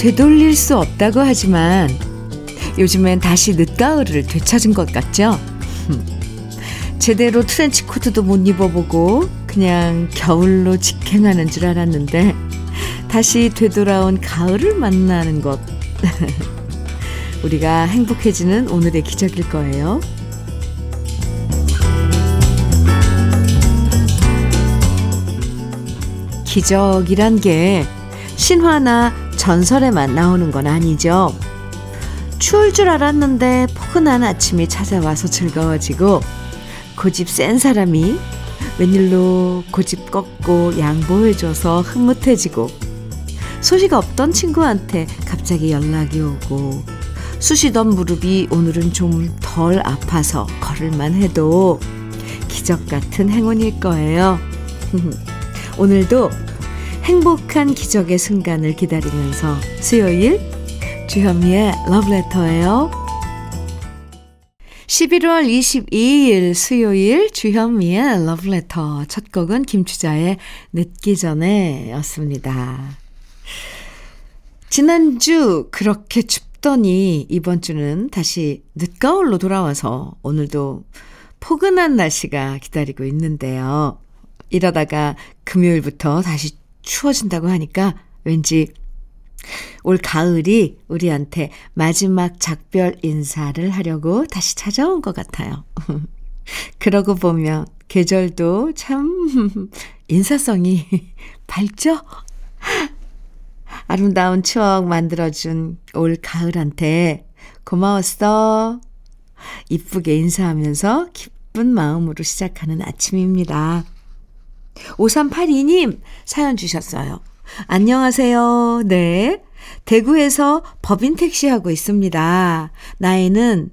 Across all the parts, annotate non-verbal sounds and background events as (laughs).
되돌릴 수 없다고 하지만 요즘엔 다시 늦가을을 되찾은 것 같죠? 제대로 트렌치 코트도 못 입어보고 그냥 겨울로 직행하는 줄 알았는데 다시 되돌아온 가을을 만나는 것. (laughs) 우리가 행복해지는 오늘의 기적일 거예요. 기적이란 게 신화나 전설에만 나오는 건 아니죠. 추울 줄 알았는데 포근한 아침이 찾아와서 즐거워지고 고집 센 사람이 웬일로 고집 꺾고 양보해줘서 흐뭇해지고 소식 없던 친구한테 갑자기 연락이 오고 쑤시던 무릎이 오늘은 좀 덜 아파서 걸을만 해도 기적 같은 행운일 거예요. (laughs) 오늘도 행복한 기적의 순간을 기다리면서 수요일 주현미의 러브레터예요. 11월 22일 수요일 주현미의 러브레터 첫 곡은 김추자의 늦기 전에 였습니다. 지난주 그렇게 춥더니 이번 주는 다시 늦가을로 돌아와서 오늘도 포근한 날씨가 기다리고 있는데요. 이러다가 금요일부터 다시 추워진다고 하니까 왠지 올 가을이 우리한테 마지막 작별 인사를 하려고 다시 찾아온 것 같아요. (laughs) 그러고 보면 계절도 참 (laughs) 인사성이 (laughs) 밝죠? 아름다운 추억 만들어준 올 가을한테 고마웠어. 이쁘게 인사하면서 기쁜 마음으로 시작하는 아침입니다. 5382님 사연 주셨어요. 안녕하세요. 네. 대구에서 법인 택시 하고 있습니다. 나이는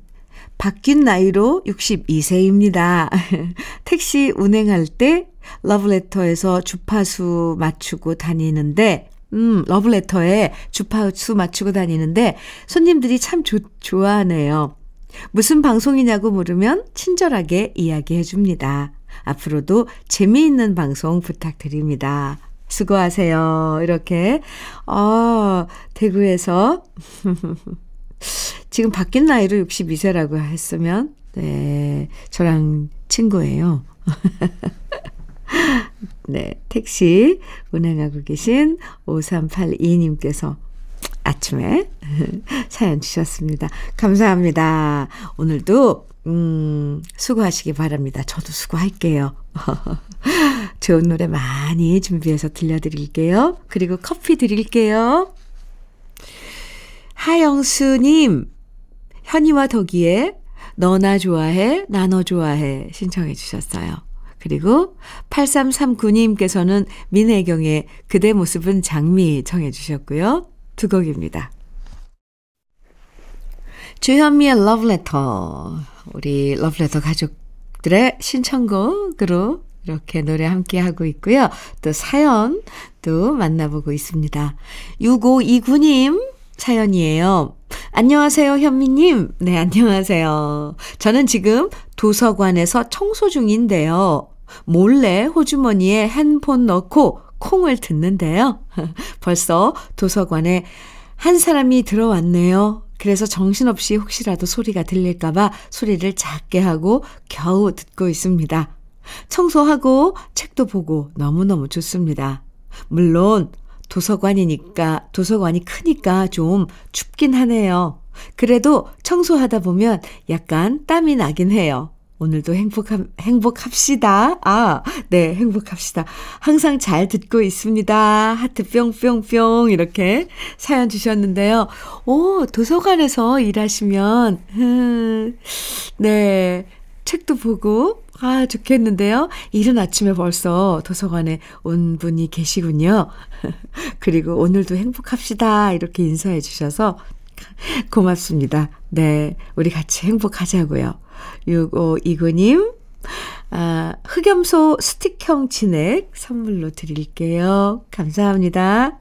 바뀐 나이로 62세입니다. (laughs) 택시 운행할 때 러브레터에서 주파수 맞추고 다니는데, 음, 러브레터에 주파수 맞추고 다니는데 손님들이 참 조, 좋아하네요. 무슨 방송이냐고 물으면 친절하게 이야기해 줍니다. 앞으로도 재미있는 방송 부탁드립니다. 수고하세요. 이렇게, 어, 대구에서, (laughs) 지금 바뀐 나이로 62세라고 했으면, 네, 저랑 친구예요. (laughs) 네, 택시 운행하고 계신 5382님께서 아침에 (laughs) 사연 주셨습니다. 감사합니다. 오늘도 음, 수고하시기 바랍니다. 저도 수고할게요. (laughs) 좋은 노래 많이 준비해서 들려드릴게요. 그리고 커피 드릴게요. 하영수님, 현이와 덕이의 너나 좋아해, 나너 좋아해 신청해 주셨어요. 그리고 8339님께서는 민혜경의 그대 모습은 장미 청해 주셨고요. 두 곡입니다. 주현미의 러브레터. 우리 러브레터 가족들의 신청곡으로 이렇게 노래 함께 하고 있고요. 또 사연도 만나보고 있습니다. 6529님 사연이에요. 안녕하세요, 현미님. 네, 안녕하세요. 저는 지금 도서관에서 청소 중인데요. 몰래 호주머니에 핸폰 넣고 콩을 듣는데요. (laughs) 벌써 도서관에 한 사람이 들어왔네요. 그래서 정신없이 혹시라도 소리가 들릴까봐 소리를 작게 하고 겨우 듣고 있습니다. 청소하고 책도 보고 너무너무 좋습니다. 물론 도서관이니까, 도서관이 크니까 좀 춥긴 하네요. 그래도 청소하다 보면 약간 땀이 나긴 해요. 오늘도 행복하, 행복합시다. 아, 네, 행복합시다. 항상 잘 듣고 있습니다. 하트 뿅뿅뿅 이렇게 사연 주셨는데요. 오, 도서관에서 일하시면, 음, 네, 책도 보고, 아, 좋겠는데요. 이른 아침에 벌써 도서관에 온 분이 계시군요. (laughs) 그리고 오늘도 행복합시다. 이렇게 인사해 주셔서 고맙습니다. 네, 우리 같이 행복하자고요. 6529님, 아, 흑염소 스틱형 진액 선물로 드릴게요. 감사합니다.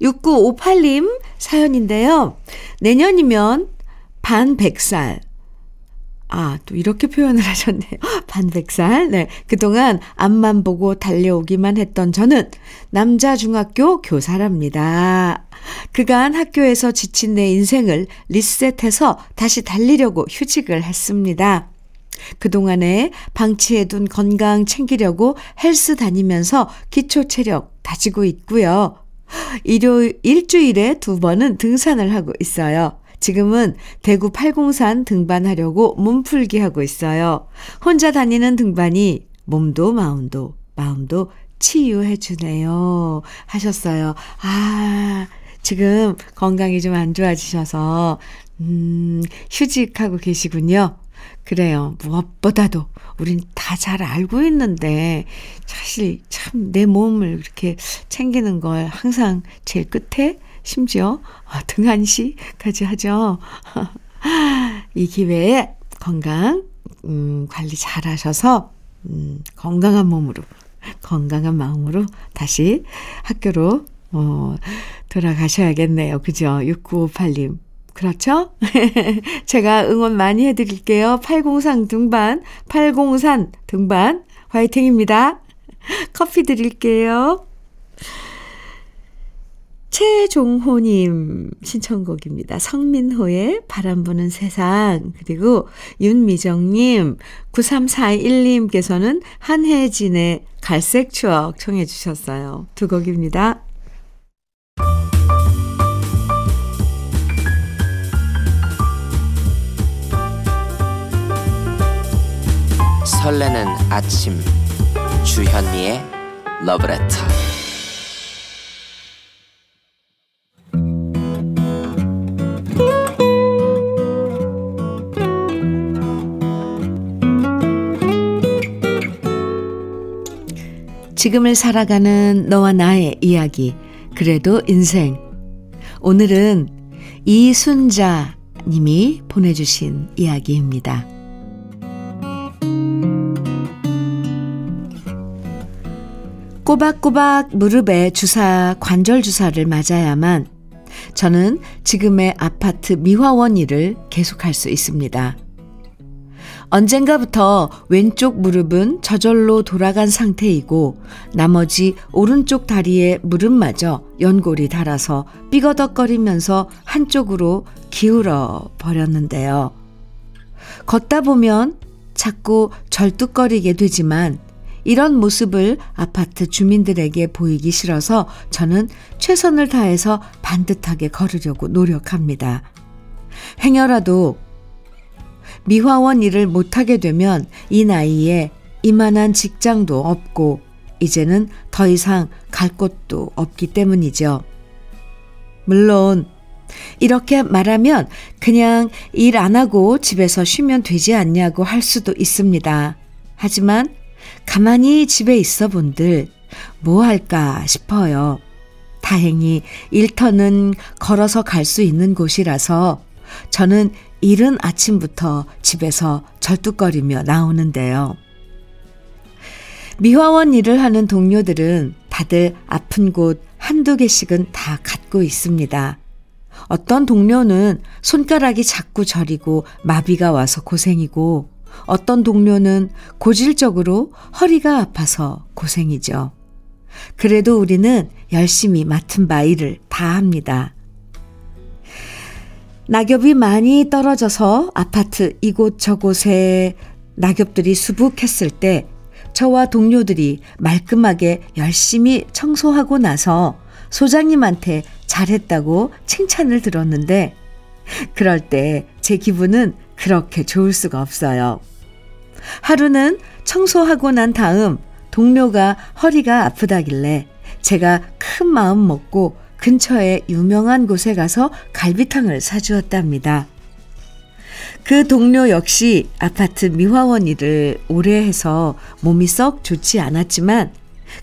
6958님 사연인데요. 내년이면 반 100살. 아, 또 이렇게 표현을 (laughs) 하셨네요. 반백살. 네. 그동안 앞만 보고 달려오기만 했던 저는 남자 중학교 교사랍니다. 그간 학교에서 지친 내 인생을 리셋해서 다시 달리려고 휴직을 했습니다. 그동안에 방치해둔 건강 챙기려고 헬스 다니면서 기초 체력 다지고 있고요. 일요, 일주일에 두 번은 등산을 하고 있어요. 지금은 대구 팔공산 등반하려고 몸풀기 하고 있어요. 혼자 다니는 등반이 몸도 마음도, 마음도 치유해 주네요. 하셨어요. 아, 지금 건강이 좀 안 좋아지셔서, 음, 휴직하고 계시군요. 그래요. 무엇보다도 우린 다 잘 알고 있는데 사실 참 내 몸을 이렇게 챙기는 걸 항상 제일 끝에 심지어 아, 등한시까지 하죠. (laughs) 이 기회에 건강 음, 관리 잘 하셔서 음, 건강한 몸으로 건강한 마음으로 다시 학교로 어, 돌아가셔야겠네요. 그죠? 6958님. 그렇죠? (laughs) 제가 응원 많이 해드릴게요. 803 등반, 803 등반, 화이팅입니다. (laughs) 커피 드릴게요. 최종호님 신청곡입니다. 성민호의 바람 부는 세상. 그리고 윤미정님, 9341님께서는 한혜진의 갈색 추억 청해 주셨어요. 두 곡입니다. 설레는 아침 주현미의 러브레터 지금을 살아가는 너와 나의 이야기 그래도 인생 오늘은 이순자 님이 보내주신 이야기입니다. 꼬박꼬박 무릎에 주사, 관절 주사를 맞아야만 저는 지금의 아파트 미화원 일을 계속할 수 있습니다. 언젠가부터 왼쪽 무릎은 저절로 돌아간 상태이고 나머지 오른쪽 다리에 무릎마저 연골이 닳아서 삐거덕거리면서 한쪽으로 기울어 버렸는데요. 걷다 보면 자꾸 절뚝거리게 되지만 이런 모습을 아파트 주민들에게 보이기 싫어서 저는 최선을 다해서 반듯하게 걸으려고 노력합니다. 행여라도 미화원 일을 못하게 되면 이 나이에 이만한 직장도 없고 이제는 더 이상 갈 곳도 없기 때문이죠. 물론 이렇게 말하면 그냥 일 안 하고 집에서 쉬면 되지 않냐고 할 수도 있습니다. 하지만 가만히 집에 있어 본들 뭐 할까 싶어요. 다행히 일터는 걸어서 갈 수 있는 곳이라서 저는 이른 아침부터 집에서 절뚝거리며 나오는데요. 미화원 일을 하는 동료들은 다들 아픈 곳 한두 개씩은 다 갖고 있습니다. 어떤 동료는 손가락이 자꾸 저리고 마비가 와서 고생이고 어떤 동료는 고질적으로 허리가 아파서 고생이죠. 그래도 우리는 열심히 맡은 바 일을 다 합니다. 낙엽이 많이 떨어져서 아파트 이곳저곳에 낙엽들이 수북했을 때 저와 동료들이 말끔하게 열심히 청소하고 나서 소장님한테 잘했다고 칭찬을 들었는데 그럴 때 제 기분은 그렇게 좋을 수가 없어요. 하루는 청소하고 난 다음 동료가 허리가 아프다길래 제가 큰 마음 먹고 근처에 유명한 곳에 가서 갈비탕을 사주었답니다. 그 동료 역시 아파트 미화원 일을 오래 해서 몸이 썩 좋지 않았지만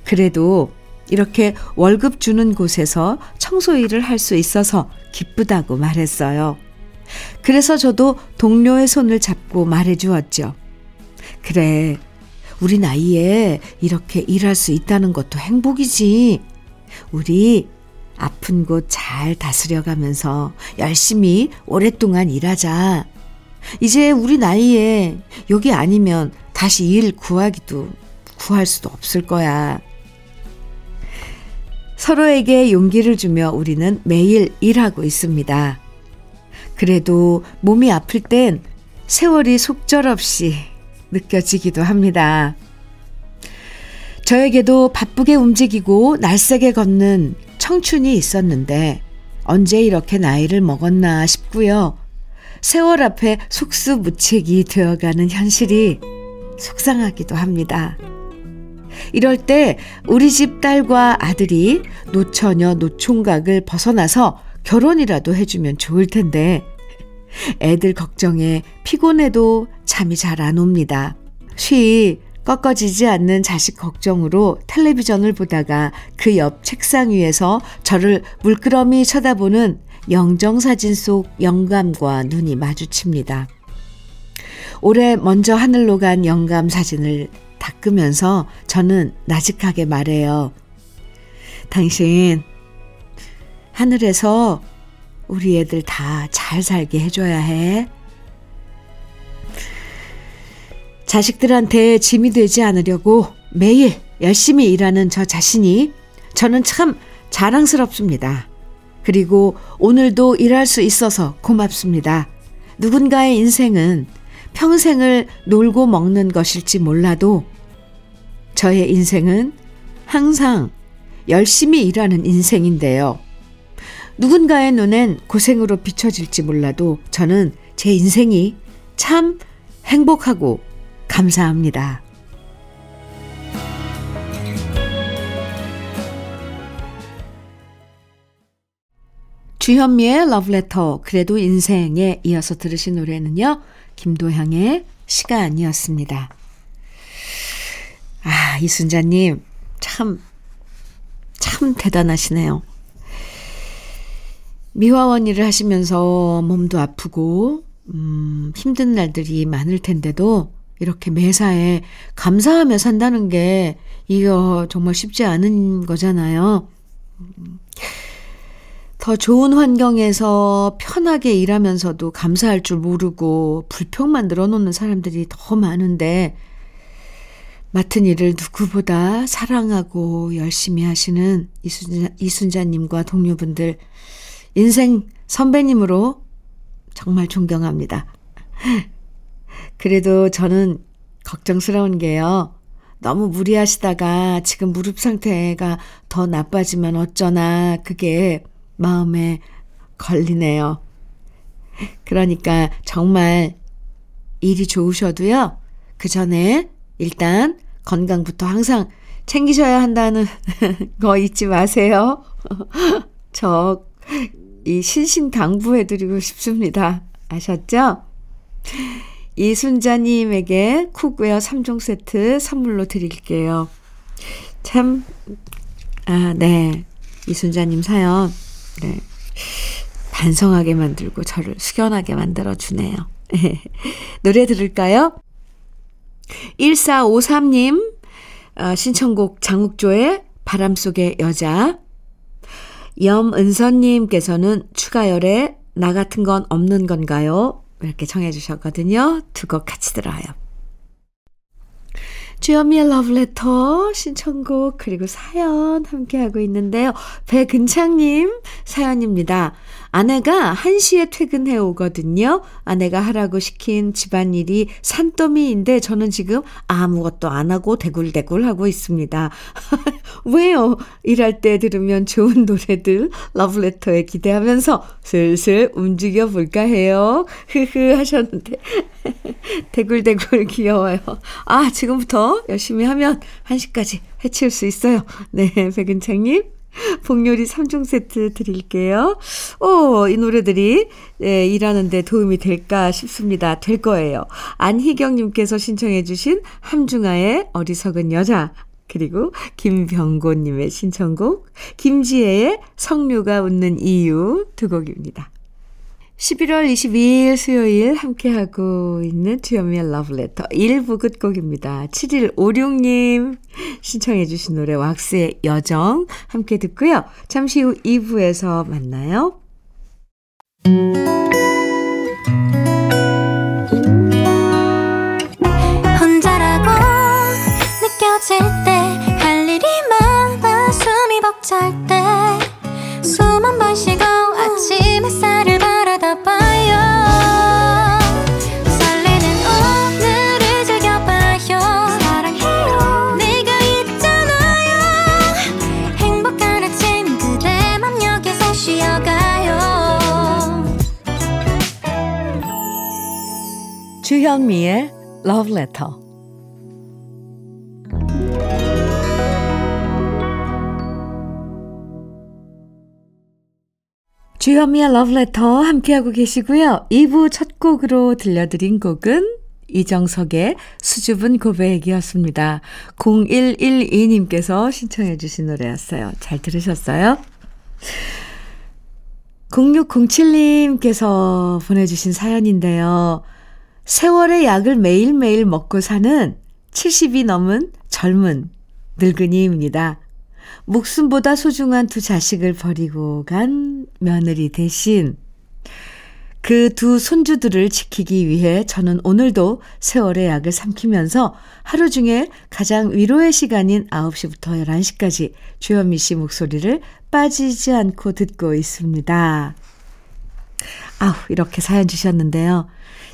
그래도 이렇게 월급 주는 곳에서 청소 일을 할 수 있어서 기쁘다고 말했어요. 그래서 저도 동료의 손을 잡고 말해 주었죠. 그래, 우리 나이에 이렇게 일할 수 있다는 것도 행복이지. 우리 아픈 곳 잘 다스려 가면서 열심히 오랫동안 일하자. 이제 우리 나이에 여기 아니면 다시 일 구하기도 구할 수도 없을 거야. 서로에게 용기를 주며 우리는 매일 일하고 있습니다. 그래도 몸이 아플 땐 세월이 속절없이 느껴지기도 합니다. 저에게도 바쁘게 움직이고 날쌔게 걷는 청춘이 있었는데 언제 이렇게 나이를 먹었나 싶고요. 세월 앞에 속수무책이 되어가는 현실이 속상하기도 합니다. 이럴 때 우리 집 딸과 아들이 노처녀 노총각을 벗어나서 결혼이라도 해주면 좋을 텐데 애들 걱정에 피곤해도 잠이 잘 안 옵니다. 쉬 꺾어지지 않는 자식 걱정으로 텔레비전을 보다가 그 옆 책상 위에서 저를 물끄러미 쳐다보는 영정 사진 속 영감과 눈이 마주칩니다. 올해 먼저 하늘로 간 영감 사진을 닦으면서 저는 나직하게 말해요. 당신, 하늘에서 우리 애들 다 잘 살게 해줘야 해. 자식들한테 짐이 되지 않으려고 매일 열심히 일하는 저 자신이 저는 참 자랑스럽습니다. 그리고 오늘도 일할 수 있어서 고맙습니다. 누군가의 인생은 평생을 놀고 먹는 것일지 몰라도 저의 인생은 항상 열심히 일하는 인생인데요. 누군가의 눈엔 고생으로 비춰질지 몰라도 저는 제 인생이 참 행복하고 감사합니다. 주현미의 러브레터 그래도 인생에 이어서 들으신 노래는요. 김도향의 시간이었습니다. 아, 이순자님, 참, 참 대단하시네요. 미화원 일을 하시면서 몸도 아프고, 음, 힘든 날들이 많을 텐데도 이렇게 매사에 감사하며 산다는 게 이거 정말 쉽지 않은 거잖아요. 더 좋은 환경에서 편하게 일하면서도 감사할 줄 모르고 불평만 늘어놓는 사람들이 더 많은데 맡은 일을 누구보다 사랑하고 열심히 하시는 이순자, 이순자님과 동료분들 인생 선배님으로 정말 존경합니다. 그래도 저는 걱정스러운 게요. 너무 무리하시다가 지금 무릎 상태가 더 나빠지면 어쩌나 그게 마음에 걸리네요. 그러니까 정말 일이 좋으셔도요. 그 전에 일단 건강부터 항상 챙기셔야 한다는 (laughs) 거 잊지 마세요. (laughs) 저 이 신신 당부해드리고 싶습니다. 아셨죠? 이순자님에게 쿡웨어 3종 세트 선물로 드릴게요. 참, 아, 네. 이순자님 사연, 네. 반성하게 만들고 저를 숙연하게 만들어주네요. (laughs) 노래 들을까요? 1453님, 어, 신청곡 장욱조의 바람 속의 여자. 염은선님께서는 추가열에 나 같은 건 없는 건가요? 이렇게 청해 주셨거든요. 두 곡 같이 들어요. 주현미의 러브레터 신청곡 그리고 사연 함께하고 있는데요. 배근창님 사연입니다. 아내가 1시에 퇴근해 오거든요. 아내가 하라고 시킨 집안일이 산더미인데 저는 지금 아무것도 안 하고 대굴대굴 하고 있습니다. (laughs) 왜요? 일할 때 들으면 좋은 노래들 러브레터에 기대하면서 슬슬 움직여 볼까 해요. 흐흐 (laughs) 하셨는데 (laughs) 대굴대굴 귀여워요. 아, 지금부터 열심히 하면 1시까지 해칠 수 있어요. 네, 백은창님. (laughs) 복요리 3종 세트 드릴게요. 오, 이 노래들이 예, 일하는데 도움이 될까 싶습니다. 될 거예요. 안희경님께서 신청해주신 함중아의 어리석은 여자. 그리고 김병고님의 신청곡, 김지혜의 성류가 웃는 이유 두 곡입니다. 11월 22일 수요일 함께하고 있는 주현미의 러브레터 1부 끝곡입니다. 7156님 신청해 주신 노래 왁스의 여정 함께 듣고요. 잠시 후 2부에서 만나요. 혼자라고 느껴질 때 할 일이 많아 숨이 벅찰 때 주현미의 Love Letter. 주현미의 Love Letter 함께하고 계시고요. 2부 첫 곡으로 들려드린 곡은 이정석의 수줍은 고백이었습니다. 0112님께서 신청해 주신 노래였어요. 잘 들으셨어요? 0607님께서 보내주신 사연인데요. 세월의 약을 매일매일 먹고 사는 70이 넘은 젊은 늙은이입니다. 목숨보다 소중한 두 자식을 버리고 간 며느리 대신 그 두 손주들을 지키기 위해 저는 오늘도 세월의 약을 삼키면서 하루 중에 가장 위로의 시간인 9시부터 11시까지 주현미 씨 목소리를 빠지지 않고 듣고 있습니다. 아우, 이렇게 사연 주셨는데요.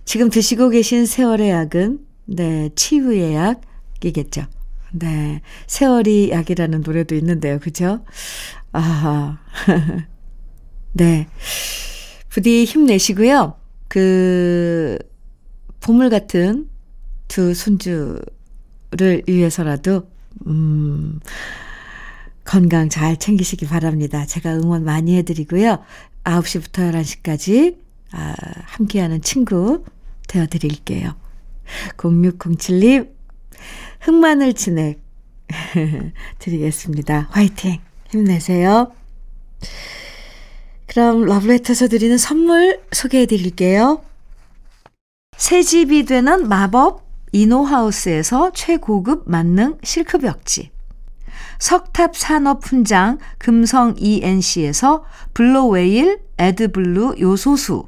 지금 드시고 계신 세월의 약은, 네, 치유의 약이겠죠. 네. 세월이 약이라는 노래도 있는데요. 그죠? 아, (laughs) 네. 부디 힘내시고요. 그, 보물 같은 두 손주를 위해서라도, 음, 건강 잘 챙기시기 바랍니다. 제가 응원 많이 해드리고요. 9시부터 11시까지 아, 함께하는 친구 되어드릴게요. 0607님, 흑마늘 진액 (laughs) 드리겠습니다. 화이팅! 힘내세요. 그럼 러브레터에서 드리는 선물 소개해 드릴게요. 새 집이 되는 마법 이노하우스에서 최고급 만능 실크벽지. 석탑 산업 훈장 금성 ENC에서 블로웨일 에드블루 요소수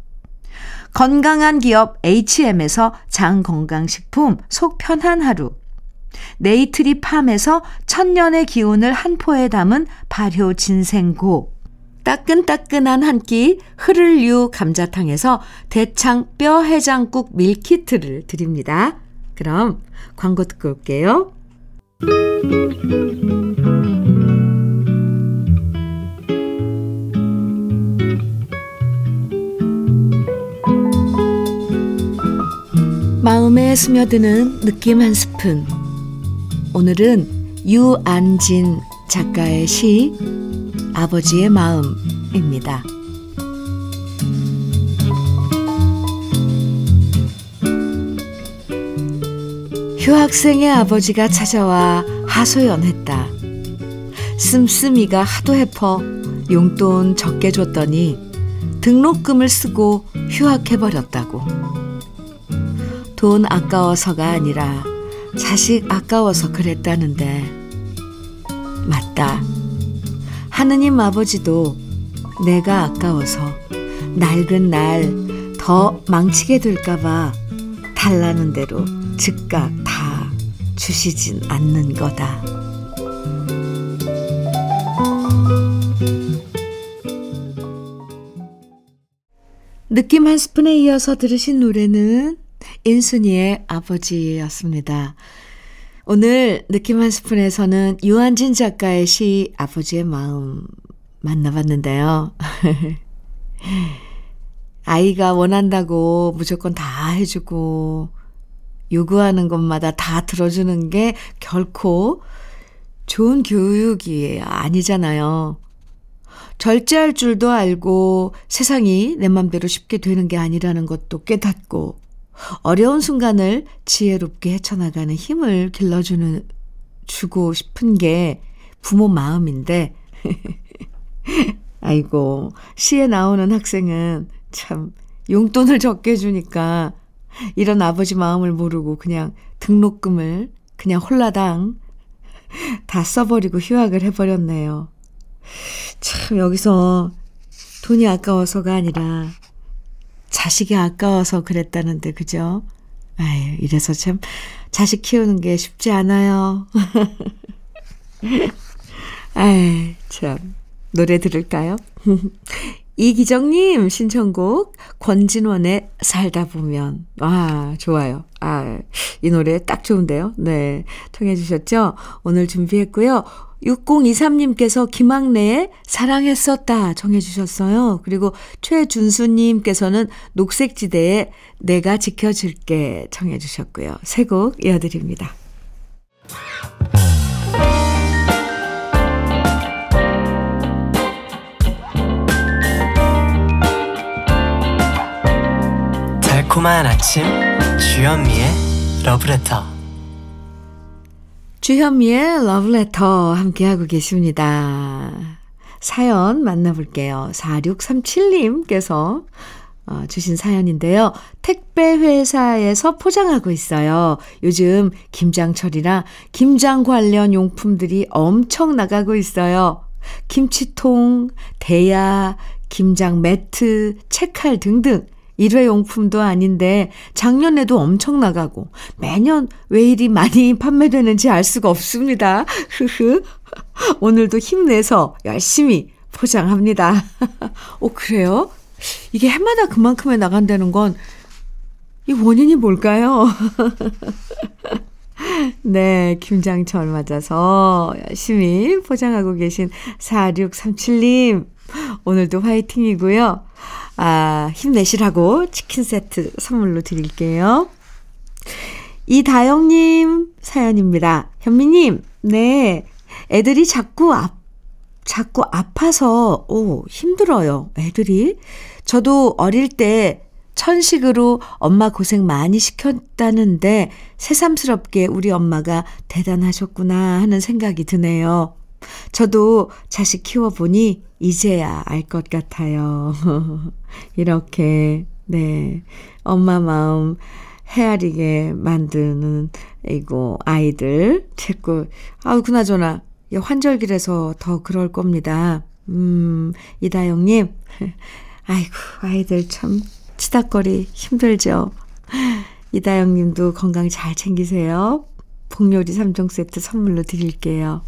건강한 기업 H&M에서 장건강식품 속 편한 하루 네이트리 팜에서 천년의 기운을 한 포에 담은 발효 진생고 따끈따끈한 한 끼 흐를유 감자탕에서 대창 뼈 해장국 밀키트를 드립니다. 그럼 광고 듣고 올게요. 마음에 스며드는 느낌 한 스푼. 오늘은 유안진 작가의 시 아버지의 마음입니다. 휴학생의 아버지가 찾아와 하소연했다. 씀씀이가 하도 해퍼 용돈 적게 줬더니 등록금을 쓰고 휴학해버렸다고. 돈 아까워서가 아니라 자식 아까워서 그랬다는데 맞다. 하느님 아버지도 내가 아까워서 낡은 날 더 망치게 될까봐 달라는 대로 즉각 다 주시진 않는 거다. 느낌 한 스푼에 이어서 들으신 노래는 인순이의 아버지였습니다. 오늘 느낌 한 스푼에서는 유한진 작가의 시 아버지의 마음 만나봤는데요. (laughs) 아이가 원한다고 무조건 다 해주고 요구하는 것마다 다 들어주는 게 결코 좋은 교육이 아니잖아요. 절제할 줄도 알고 세상이 내 맘대로 쉽게 되는 게 아니라는 것도 깨닫고 어려운 순간을 지혜롭게 헤쳐나가는 힘을 길러주는 주고 싶은 게 부모 마음인데 (laughs) 아이고 시에 나오는 학생은 참 용돈을 적게 주니까 이런 아버지 마음을 모르고 그냥 등록금을 그냥 홀라당 다 써버리고 휴학을 해버렸네요. 참, 여기서 돈이 아까워서가 아니라 자식이 아까워서 그랬다는데, 그죠? 아유, 이래서 참 자식 키우는 게 쉽지 않아요. (laughs) 아유, 참. 노래 들을까요? (laughs) 이기정님 신청곡 권진원의 살다 보면 아 좋아요. 아 이 노래 딱 좋은데요. 네 통해 주셨죠? 오늘 준비했고요. 6023님께서 김학래의 사랑했었다 정해 주셨어요. 그리고 최준수님께서는 녹색지대의 내가 지켜줄게 정해 주셨고요. 세 곡 이어드립니다. 달콤한 아침 주현미의 러브레터 주현미의 러브레터 함께하고 계십니다. 사연 만나볼게요. 4637님께서 어, 주신 사연인데요. 택배 회사에서 포장하고 있어요. 요즘 김장철이라 김장 관련 용품들이 엄청 나가고 있어요. 김치통, 대야, 김장 매트, 책칼 등등 일회용품도 아닌데 작년에도 엄청 나가고 매년 왜 이리 많이 (laughs) 판매되는지 알 수가 없습니다. 흐흐. 오늘도 힘내서 열심히 포장합니다. 오, (laughs) 그래요? 이게 해마다 그만큼에 나간다는 건 이 원인이 뭘까요? (laughs) 네, 김장철 맞아서 열심히 포장하고 계신 4637님. 오늘도 화이팅이고요. 아, 힘내시라고 치킨 세트 선물로 드릴게요. 이다영님 사연입니다. 현미님, 네. 애들이 자꾸 아, 자꾸 아파서, 오, 힘들어요. 애들이. 저도 어릴 때 천식으로 엄마 고생 많이 시켰다는데 새삼스럽게 우리 엄마가 대단하셨구나 하는 생각이 드네요. 저도 자식 키워보니 이제야 알 것 같아요. (laughs) 이렇게, 네. 엄마 마음 헤아리게 만드는, 이거, 아이들. 자꾸, 아우, 그나저나, 환절기라서 더 그럴 겁니다. 음, 이다영님. (laughs) 아이고, 아이들 참, 치닥거리 힘들죠. (laughs) 이다영 님도 건강 잘 챙기세요. 복요리 3종 세트 선물로 드릴게요.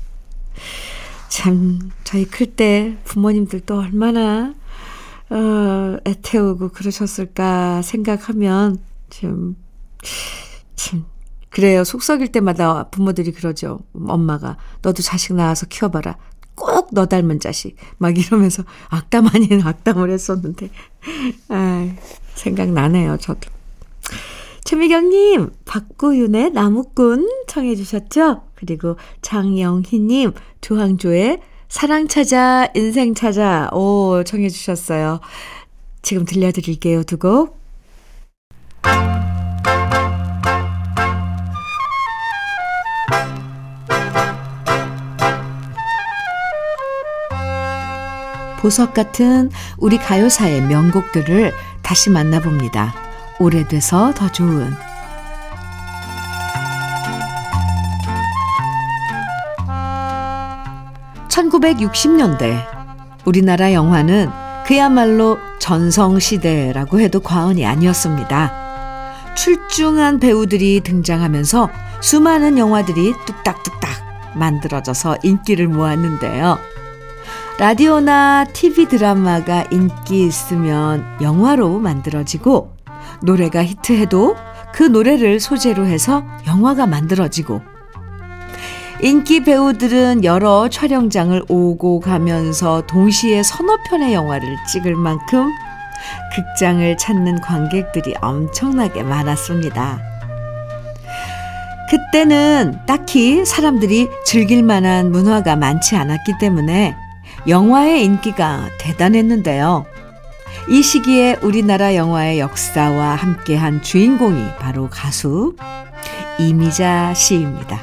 참, 저희 클 때 부모님들도 얼마나, 어, 애태우고 그러셨을까 생각하면, 좀, 참, 그래요. 속 썩일 때마다 부모들이 그러죠. 엄마가. 너도 자식 낳아서 키워봐라. 꼭 너 닮은 자식. 막 이러면서 악담 아닌 (laughs) 악담을 했었는데. 아 생각나네요, 저도. 최미경님, 박구윤의 나무꾼 청해 주셨죠? 그리고 장영희님, 조항조의 사랑 찾아, 인생 찾아, 오, 청해 주셨어요. 지금 들려드릴게요, 두 곡. 보석 같은 우리 가요사의 명곡들을 다시 만나봅니다. 오래돼서 더 좋은 1960년대 우리나라 영화는 그야말로 전성시대라고 해도 과언이 아니었습니다. 출중한 배우들이 등장하면서 수많은 영화들이 뚝딱뚝딱 만들어져서 인기를 모았는데요. 라디오나 TV 드라마가 인기 있으면 영화로 만들어지고 노래가 히트해도 그 노래를 소재로 해서 영화가 만들어지고 인기 배우들은 여러 촬영장을 오고 가면서 동시에 서너 편의 영화를 찍을 만큼 극장을 찾는 관객들이 엄청나게 많았습니다. 그때는 딱히 사람들이 즐길 만한 문화가 많지 않았기 때문에 영화의 인기가 대단했는데요. 이 시기에 우리나라 영화의 역사와 함께한 주인공이 바로 가수 이미자 씨입니다.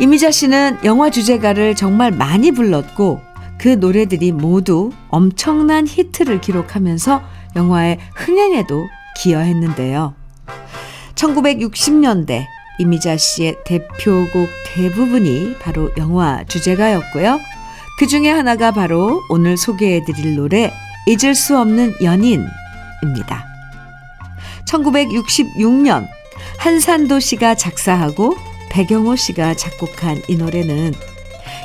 이미자 씨는 영화 주제가를 정말 많이 불렀고 그 노래들이 모두 엄청난 히트를 기록하면서 영화의 흥행에도 기여했는데요. 1960년대 이미자 씨의 대표곡 대부분이 바로 영화 주제가였고요. 그 중에 하나가 바로 오늘 소개해드릴 노래 잊을 수 없는 연인입니다. 1966년 한산도 씨가 작사하고 배경호 씨가 작곡한 이 노래는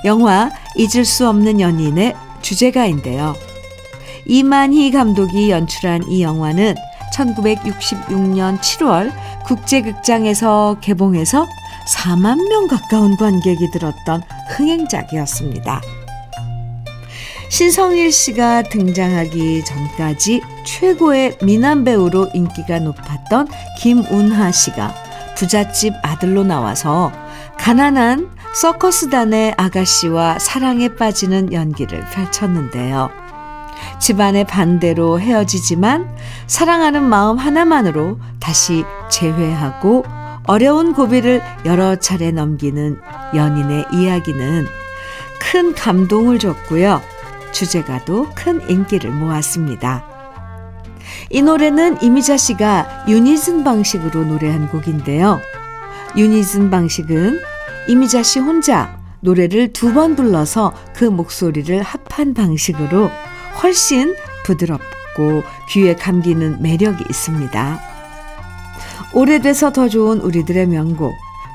영화 잊을 수 없는 연인의 주제가인데요. 이만희 감독이 연출한 이 영화는 1966년 7월 국제극장에서 개봉해서 4만 명 가까운 관객이 들었던 흥행작이었습니다. 신성일 씨가 등장하기 전까지 최고의 미남 배우로 인기가 높았던 김운하 씨가 부잣집 아들로 나와서 가난한 서커스단의 아가씨와 사랑에 빠지는 연기를 펼쳤는데요. 집안의 반대로 헤어지지만 사랑하는 마음 하나만으로 다시 재회하고 어려운 고비를 여러 차례 넘기는 연인의 이야기는 큰 감동을 줬고요. 주제가도 큰 인기를 모았습니다. 이 노래는 이미자 씨가 유니즌 방식으로 노래한 곡인데요. 유니즌 방식은 이미자 씨 혼자 노래를 두 번 불러서 그 목소리를 합한 방식으로 훨씬 부드럽고 귀에 감기는 매력이 있습니다. 오래돼서 더 좋은 우리들의 명곡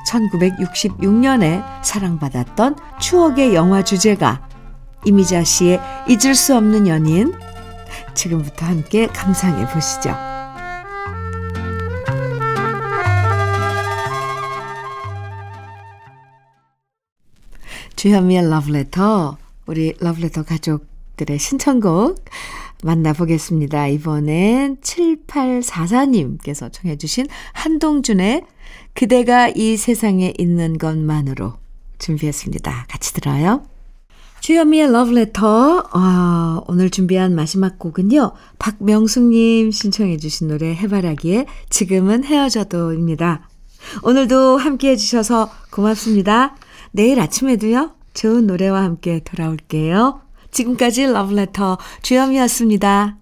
1966년에 사랑받았던 추억의 영화 주제가 이미자 씨의 잊을 수 없는 연인 지금부터 함께 감상해 보시죠. 주현미의 러브레터 우리 러브레터 가족들의 신청곡 만나보겠습니다. 이번엔 7844님께서 청해 주신 한동준의 그대가 이 세상에 있는 것만으로 준비했습니다. 같이 들어요. 주현미의 러브레터 어, 오늘 준비한 마지막 곡은요. 박명숙님 신청해 주신 노래 해바라기에 지금은 헤어져도입니다. 오늘도 함께 해주셔서 고맙습니다. 내일 아침에도요. 좋은 노래와 함께 돌아올게요. 지금까지 러브레터 주현미였습니다.